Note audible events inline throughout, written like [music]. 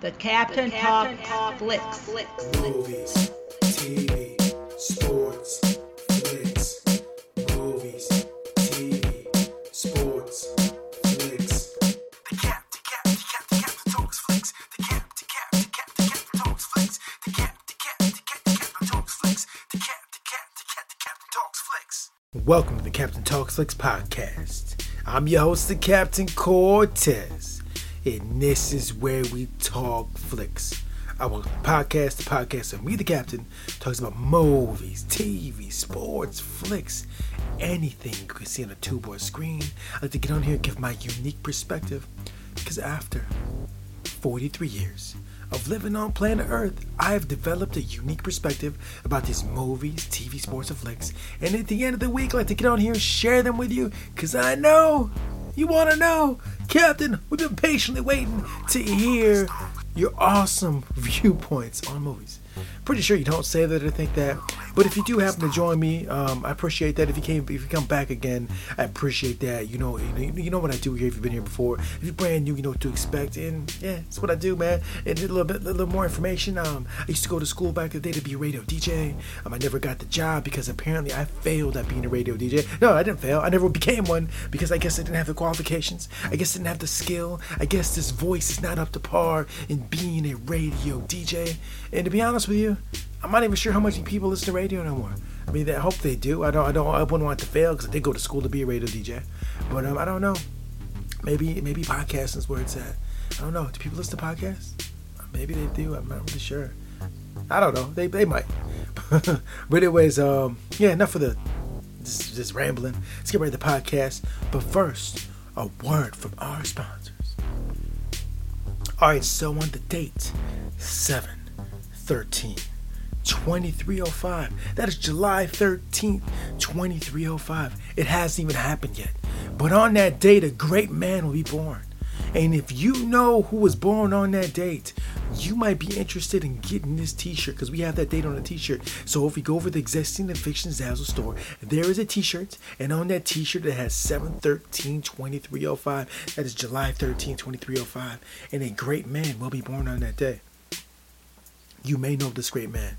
The Captain, Talk, Talk Flicks. Movies, TV, sports, flicks. Movies, TV, sports, flicks. The cap, the cap, the cap, the cap, the talks flicks. The cap, the cap, the cap, the cap, the talks flicks. The cap, the cap, the cap, the cap, the talks flicks. The cap, the cap, the cap, the cap, the talks flicks. Welcome to the Captain Talks Flicks podcast. I'm your host, the Captain Cortez, and this is where we talk flicks. Our podcast, the podcast of me, the Captain, talks about movies, TV, sports, flicks, anything you can see on a tube or a screen. I like to get on here and give my unique perspective because after 43 years of living on planet Earth, I have developed a unique perspective about these movies, TV, sports, and flicks. And at the end of the week, I like to get on here and share them with you because I know you want to know. Captain, we've been patiently waiting to hear your awesome [laughs] viewpoints on movies. Pretty sure you don't say that or think that, but if you do happen to join me, um, I appreciate that. If you came, if you come back again, I appreciate that. You know, you know, you know what I do here. If you've been here before, if you're brand new, you know what to expect, and yeah, that's what I do, man. And a little bit, a little more information. Um, I used to go to school back in the day to be a radio DJ. Um, I never got the job because apparently I failed at being a radio DJ. No, I didn't fail. I never became one because I guess I didn't have the qualifications. I guess I didn't have the skill. I guess this voice is not up to par in being a radio DJ. And to be honest with you, I'm not even sure how much people listen to radio no more. I mean, I hope they do. I don't. I don't. I wouldn't want to fail because I did go to school to be a radio DJ, but um, I don't know. Maybe maybe podcasting is where it's at. I don't know. Do people listen to podcasts? Maybe they do. I'm not really sure. I don't know. They they might. [laughs] but anyways, um, yeah. Enough of the just, just rambling. Let's get ready to the podcast. But first, a word from our sponsors. All right. So on the date, seven thirteen. 2305. That is July 13th, 2305. It hasn't even happened yet. But on that date, a great man will be born. And if you know who was born on that date, you might be interested in getting this t-shirt because we have that date on the t-shirt. So if we go over the existing and fiction Zazzle store, there is a t-shirt, and on that t-shirt it has 7-13-2305. That is July 13, 2305. And a great man will be born on that day. You may know this great man.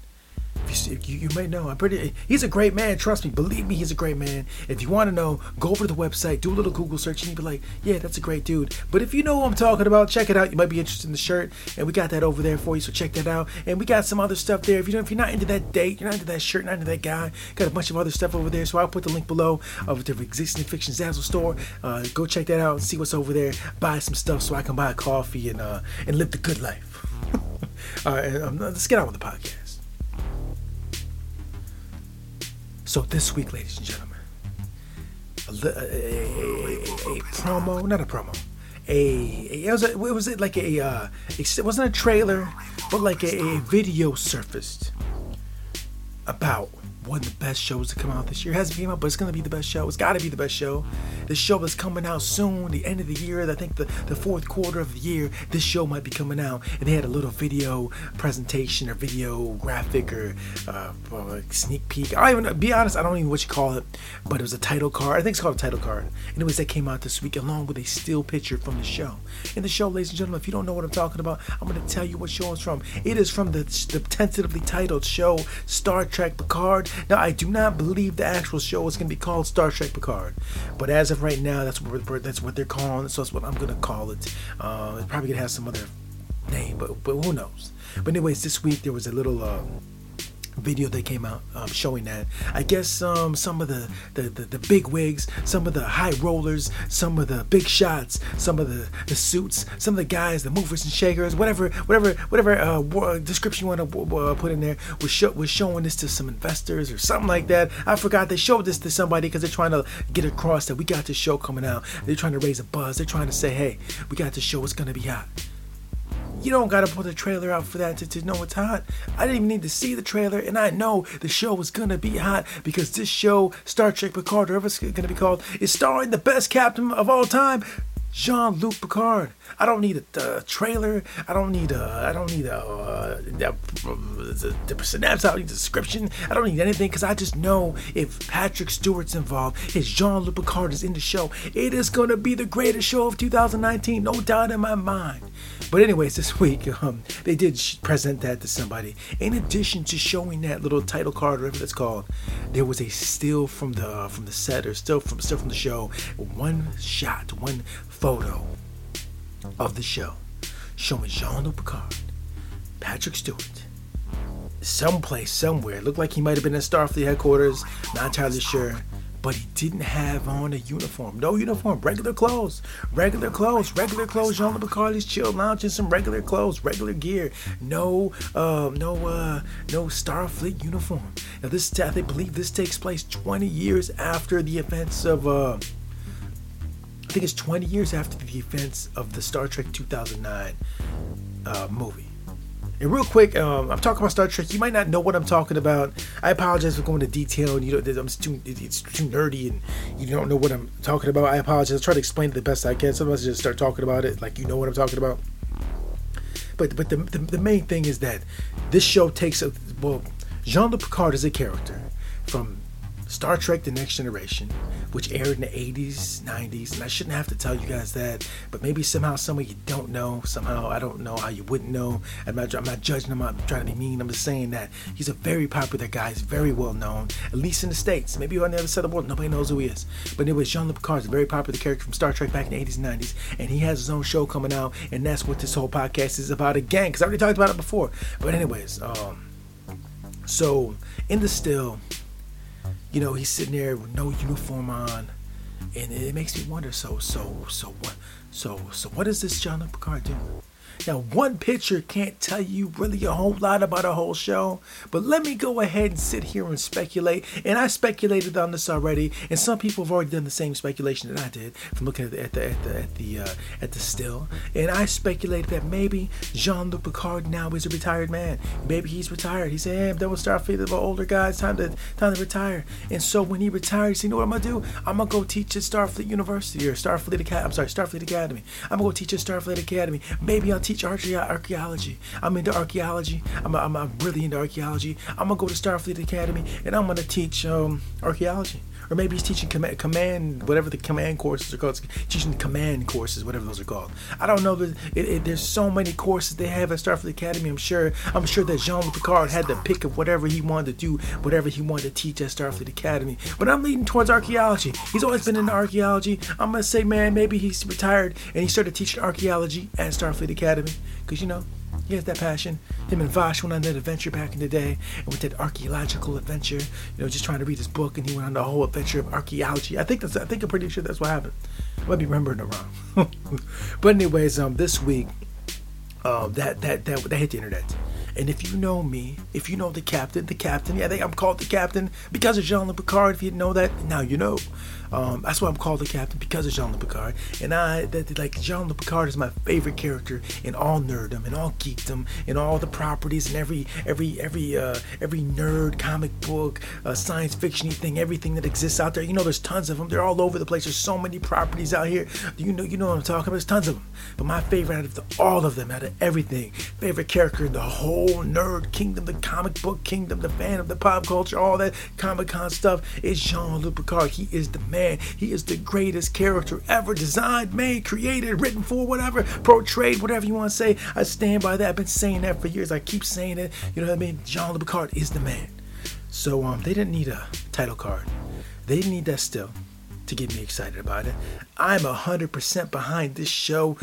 You, you, may know. I'm pretty. He's a great man. Trust me. Believe me, he's a great man. If you want to know, go over to the website, do a little Google search, and you'll be like, "Yeah, that's a great dude." But if you know who I'm talking about, check it out. You might be interested in the shirt, and we got that over there for you. So check that out. And we got some other stuff there. If you don't, if you're not into that date, you're not into that shirt, not into that guy, got a bunch of other stuff over there. So I'll put the link below of the existing fiction Zazzle store. Uh, go check that out and see what's over there. Buy some stuff so I can buy a coffee and uh, and live the good life. [laughs] All right, um, let's get on with the podcast. So this week, ladies and gentlemen, a, a, a, a promo, not a promo, a, it was a, it was like a, uh, it wasn't a trailer, but like a video surfaced about one of the best shows to come out this year. It hasn't came out, but it's gonna be the best show. It's gotta be the best show. The show is coming out soon, the end of the year. I think the, the fourth quarter of the year, this show might be coming out. And they had a little video presentation or video graphic or uh, sneak peek. I don't even be honest, I don't even know what you call it, but it was a title card. I think it's called a title card. Anyways, that came out this week along with a still picture from the show. And the show, ladies and gentlemen, if you don't know what I'm talking about, I'm gonna tell you what show it's from. It is from the, the tentatively titled show Star Trek Picard. Now, I do not believe the actual show is going to be called Star Trek Picard, but as of right now, that's what that's what they're calling it. So that's what I'm going to call it. Uh, it's probably going to have some other name, but but who knows? But anyways, this week there was a little. Uh, video that came out um, showing that. I guess um, some of the, the, the, the big wigs some of the high rollers some of the big shots some of the, the suits some of the guys the movers and shakers whatever whatever whatever uh, wo- description you want to uh, put in there was, show, was showing this to some investors or something like that. I forgot they showed this to somebody because they're trying to get across that we got this show coming out. They're trying to raise a buzz. They're trying to say hey we got this show. It's gonna be hot you don't gotta put a trailer out for that to, to know it's hot. I didn't even need to see the trailer, and I know the show was gonna be hot because this show, Star Trek Picard, whatever it's gonna be called, is starring the best captain of all time, Jean Luc Picard. I don't need a, uh trailer. I don't need a. I don't need a. Uh, a, the, the synapse. I don't need a description. I don't need anything because I just know if Patrick Stewart's involved, if Jean Luc Picard is in the show, it is gonna be the greatest show of 2019. No doubt in my mind. But anyways, this week um, they did present that to somebody. In addition to showing that little title card, whatever it's called, there was a still from the from the set or still from still from the show, one shot, one photo of the show showing Jean-Luc Picard, Patrick Stewart, someplace, somewhere. It looked like he might have been at Starfleet headquarters. Not entirely sure. But he didn't have on a uniform. No uniform. Regular clothes. Regular clothes. Regular clothes. Jean-Luc Picard is chill, lounging some regular clothes, regular gear. No, um, no, uh, no Starfleet uniform. Now this, I they believe, this takes place 20 years after the events of, uh, I think it's 20 years after the events of the Star Trek 2009 uh, movie. And real quick, um, I'm talking about Star Trek. You might not know what I'm talking about. I apologize for going into detail. And you know, I'm too it's too nerdy, and you don't know what I'm talking about. I apologize. I'll try to explain it the best I can. Sometimes I just start talking about it like you know what I'm talking about. But but the the, the main thing is that this show takes a well, Jean-Luc Picard is a character from Star Trek The Next Generation, which aired in the 80s, 90s, and I shouldn't have to tell you guys that, but maybe somehow, somewhere you don't know, somehow I don't know how you wouldn't know. I'm not, I'm not judging him, I'm trying to be mean, I'm just saying that he's a very popular guy, he's very well known, at least in the States. Maybe on the other side of the world, nobody knows who he is. But anyway, Jean-Luc Picard is a very popular character from Star Trek back in the 80s and 90s, and he has his own show coming out, and that's what this whole podcast is about again, because I already talked about it before. But anyways, um, so in the still, you know, he's sitting there with no uniform on, and it makes me wonder. So, so, so what? So, so what is this Jean-Luc Picard doing? Now, one picture can't tell you really a whole lot about a whole show, but let me go ahead and sit here and speculate. And I speculated on this already, and some people have already done the same speculation that I did from looking at the at the at the at the, uh, at the still. And I speculated that maybe Jean-Luc Picard now is a retired man. Maybe he's retired. He said, "Hey, I'm done with Starfleet. I'm older guy. It's time to time to retire." And so when he retires, you know what I'm gonna do? I'm gonna go teach at Starfleet University or Starfleet Academy. I'm sorry, Starfleet Academy. I'm gonna go teach at Starfleet Academy. Maybe I'll teach archae- archaeology. I'm into archaeology. I'm, I'm, I'm really into archaeology. I'm gonna go to Starfleet Academy and I'm gonna teach um, archaeology. Or maybe he's teaching command, whatever the command courses are called. Teaching command courses, whatever those are called. I don't know. It, it, there's so many courses they have at Starfleet Academy. I'm sure. I'm sure that Jean-Luc Picard had the pick of whatever he wanted to do, whatever he wanted to teach at Starfleet Academy. But I'm leaning towards archaeology. He's always been into archaeology. I'm gonna say, man, maybe he's retired and he started teaching archaeology at Starfleet Academy. Cause you know, he has that passion. Him and Vash went on that adventure back in the day, and went that archaeological adventure. You know, just trying to read his book, and he went on the whole adventure of archaeology. I think that's. I think I'm pretty sure that's what happened. I might be remembering it wrong. [laughs] but anyways, um, this week, um, that that that that hit the internet. And if you know me, if you know the captain, the captain, yeah, I think I'm called the captain because of Jean-Luc Picard. If you didn't know that, now you know. Um, that's why I'm called the captain because of Jean-Luc Picard. And I, that, like Jean-Luc Picard is my favorite character in all nerddom, and all geekdom, and all the properties, and every every every uh, every nerd comic book, uh, science fictiony thing, everything that exists out there. You know, there's tons of them. They're all over the place. There's so many properties out here. You know, you know what I'm talking about. There's tons of them. But my favorite out of the, all of them, out of everything, favorite character in the whole nerd kingdom, the comic book kingdom, the fan of the pop culture, all that Comic Con stuff is Jean-Luc Picard. He is the man. He is the greatest character ever designed, made, created, written for, whatever, portrayed, whatever you want to say. I stand by that. I've been saying that for years. I keep saying it. You know what I mean? Jean-Luc Picard is the man. So um, they didn't need a title card. They didn't need that still to get me excited about it. I'm hundred percent behind this show.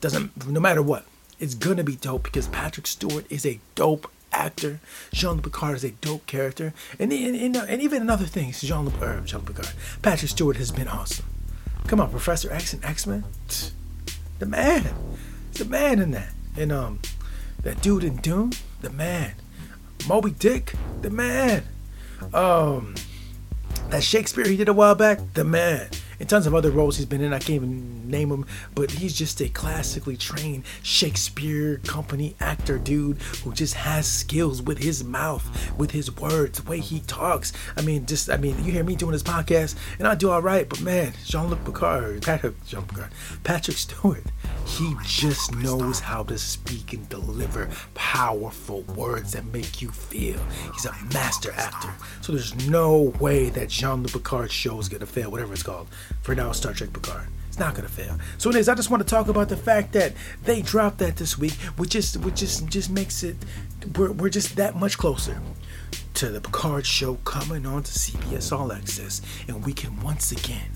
Doesn't no matter what, it's gonna be dope because Patrick Stewart is a dope actor. Jean-Luc Picard is a dope character, and and, and, and even in other things, Jean-Luc uh, Jean-Luc Picard, Patrick Stewart has been awesome. Come on, Professor X and X Men, the man, the man in that, and um, that dude in Dune, the man, Moby Dick, the man, um, that Shakespeare he did a while back, the man. And tons of other roles he's been in. I can't even name him, but he's just a classically trained Shakespeare company actor dude who just has skills with his mouth, with his words, the way he talks. I mean, just I mean, you hear me doing this podcast, and I do all right, but man, Jean-Luc Picard, Patrick, Jean Picard, Patrick Stewart, he just knows how to speak and deliver powerful words that make you feel. He's a master actor, so there's no way that Jean-Luc Picard's show is gonna fail, whatever it's called. For now, Star Trek Picard. It's not gonna fail. So, anyways, I just want to talk about the fact that they dropped that this week, which just which just just makes it we're, we're just that much closer to the Picard show coming on to CBS All Access, and we can once again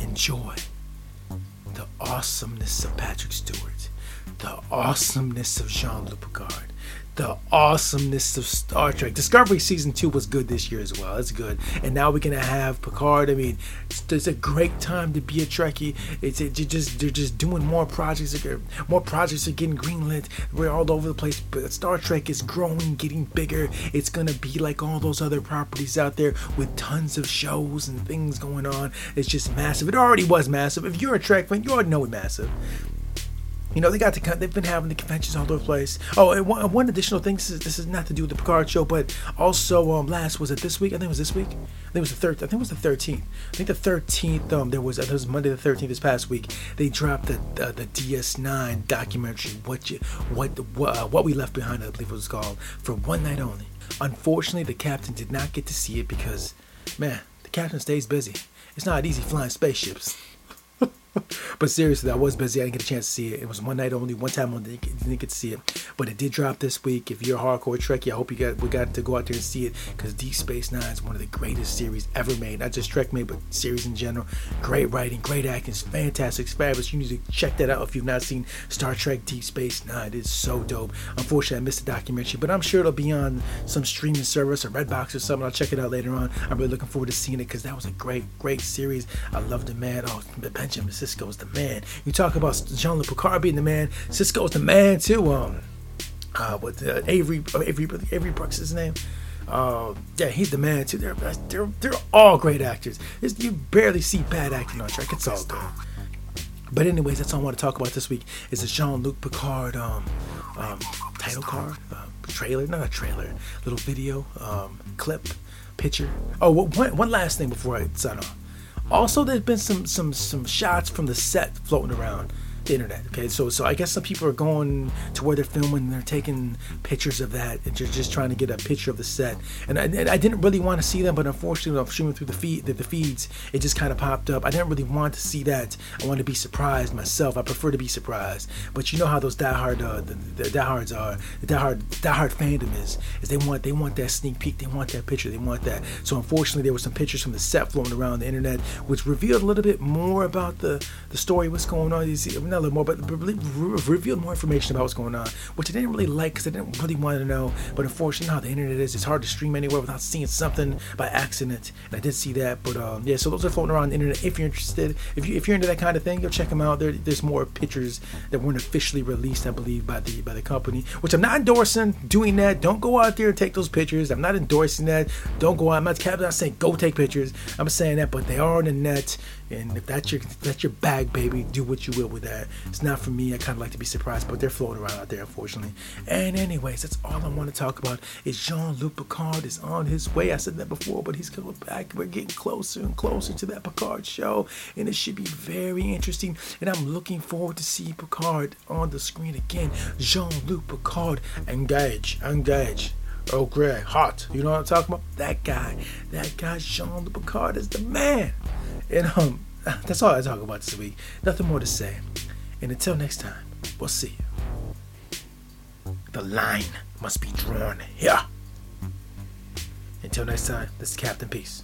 enjoy the awesomeness of Patrick Stewart, the awesomeness of Jean-Luc Picard, the awesomeness of Star Trek. Discovery season two was good this year as well. It's good, and now we're gonna have Picard. I mean, it's, it's a great time to be a Trekkie. It's it, just they're just doing more projects. Uh, more projects are getting greenlit. We're all over the place. But Star Trek is growing, getting bigger. It's gonna be like all those other properties out there with tons of shows and things going on. It's just massive. It already was massive. If you're a Trek fan, you already know it's massive. You know, they got the they've been having the conventions all over the place. Oh, and one, one additional thing. This is, this is not to do with the Picard show, but also um last was it this week? I think it was this week. I think it was the third. I think it was the thirteenth. I think the thirteenth. Um, there was it was Monday the thirteenth this past week. They dropped the uh, the DS9 documentary. What you what what, uh, what we left behind. I believe it was called for one night only. Unfortunately, the captain did not get to see it because, man, the captain stays busy. It's not easy flying spaceships. [laughs] but seriously, I was busy. I didn't get a chance to see it. It was one night only, one time only. Didn't get to see it, but it did drop this week. If you're a hardcore Trekkie, I hope you got we got to go out there and see it because Deep Space Nine is one of the greatest series ever made. Not just Trek made, but series in general. Great writing, great acting, fantastic, fabulous. You need to check that out if you've not seen Star Trek Deep Space Nine. It is so dope. Unfortunately, I missed the documentary, but I'm sure it'll be on some streaming service or Redbox or something. I'll check it out later on. I'm really looking forward to seeing it because that was a great, great series. I love the man. Oh, Benjamin Sisko is the man. You talk about Jean-Luc Picard being the man. Sisko's the man too. Um, uh, with uh, Avery, Avery, Avery Brooks is his name. Uh, yeah, he's the man too. They're they're they're all great actors. It's, you barely see bad acting on Trek. It's all good. But anyways, that's all I want to talk about this week. Is the Jean-Luc Picard um, um, title card, uh, trailer, not a trailer, little video, um, clip, picture. Oh, one, one last thing before I sign off. Also, there's been some some some shots from the set floating around the internet. Okay, so so I guess some people are going to where they're filming and they're taking pictures of that and just, just trying to get a picture of the set. And I, and I didn't really want to see them, but unfortunately, I'm streaming through the feed the, the feeds. It just kind of popped up. I didn't really want to see that. I wanted to be surprised myself. I prefer to be surprised. But you know how those diehard uh, the, the diehards are. The diehard diehard fandom is is they want they want that sneak peek. They want that picture. They want that. So unfortunately, there were some pictures from the set floating around the internet, which revealed a little bit more about the the story. What's going on? You see, not a little more, but revealed more information about what's going on, which I didn't really like because I didn't really want to know. But unfortunately, how the internet is, it's hard to stream anywhere without seeing something by accident. And I did see that, but um, yeah. So those are floating around the internet. If you're interested, if you if you're into that kind of thing, go check them out. There, there's more pictures that weren't officially released, I believe, by the by the company, which I'm not endorsing doing that. Don't go out there and take those pictures. I'm not endorsing that. Don't go out. I'm not, I'm not saying go take pictures. I'm saying that, but they are on the net. And if that's your if that's your bag, baby, do what you will with that. It's not for me. I kind of like to be surprised, but they're floating around out there, unfortunately. And anyways, that's all I want to talk about. Is Jean-Luc Picard is on his way. I said that before, but he's coming back. We're getting closer and closer to that Picard show, and it should be very interesting. And I'm looking forward to see Picard on the screen again. Jean-Luc Picard, engage, engage. Oh, Greg, hot. You know what I'm talking about? That guy, that guy, Jean-Luc Picard is the man. And um, [laughs] that's all I talk about this week. Nothing more to say. And until next time, we'll see you. The line must be drawn here. Until next time, this is Captain Peace.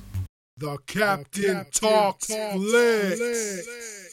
The Captain, Talks, Flicks.